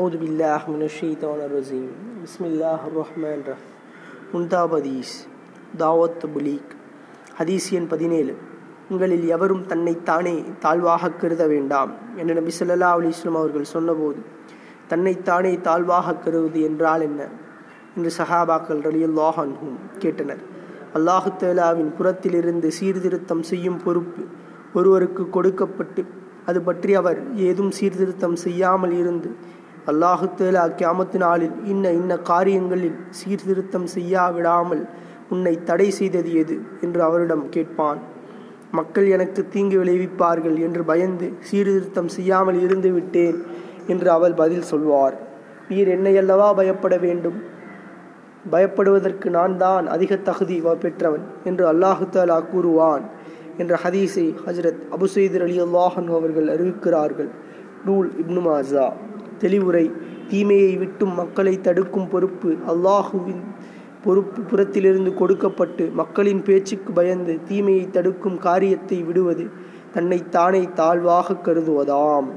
அவுது பில்லாஹ் முனஷீதோன ரசீம் ரஹ்மான் ரஹ் முன்தாப் ஹதீஸ் தாவத் புலீக் ஹதீஸ் எண் பதினேழு. உங்களில் எவரும் தன்னைத்தானே தாழ்வாக கருத வேண்டாம் என்று நபி சொல்லல்லா அலி இஸ்லாம் அவர்கள் சொன்னபோது தன்னைத்தானே தாழ்வாக கருவது என்றால் என்ன? என்று சஹாபாக்கள் ரலியுல்லாஹன்ஹும் கேட்டனர். அல்லாஹு தேலாவின் புறத்திலிருந்து சீர்திருத்தம் செய்யும் பொறுப்பு ஒருவருக்கு கொடுக்கப்பட்டு அது பற்றி அவர் ஏதும் சீர்திருத்தம் செய்யாமல் இருந்து அல்லாஹு தேலா கியாமத்து நாளில் இன்ன இன்ன காரியங்களில் சீர்திருத்தம் செய்யாவிடாமல் உன்னை தடை செய்தது எது? என்று அவரிடம் கேட்பான். மக்கள் எனக்கு தீங்கு விளைவிப்பார்கள் என்று பயந்து சீர்திருத்தம் செய்யாமல் இருந்து விட்டேன் என்று அவள் பதில் சொல்வார். நீர் என்னையல்லவா பயப்பட வேண்டும்? பயப்படுவதற்கு நான் தான் அதிக தகுதி பெற்றவன் என்று அல்லாஹு தாலா கூறுவான் என்ற ஹதீஸை ஹஜரத் அபுசைதர் அலி அல்லாஹன் அவர்கள் அறிவிக்கிறார்கள். நூல் இப்னு மாசா தெளிவுரை. தீமையை விட்டும் மக்களை தடுக்கும் பொறுப்பு அல்லாஹுவின் பொறுப்பு. புறத்திலிருந்து கொடுக்கப்பட்டு மக்களின் பேச்சுக்கு பயந்து தீமையை தடுக்கும் காரியத்தை விடுவது தன்னை தானே தாழ்வாக கருதுவதாம்.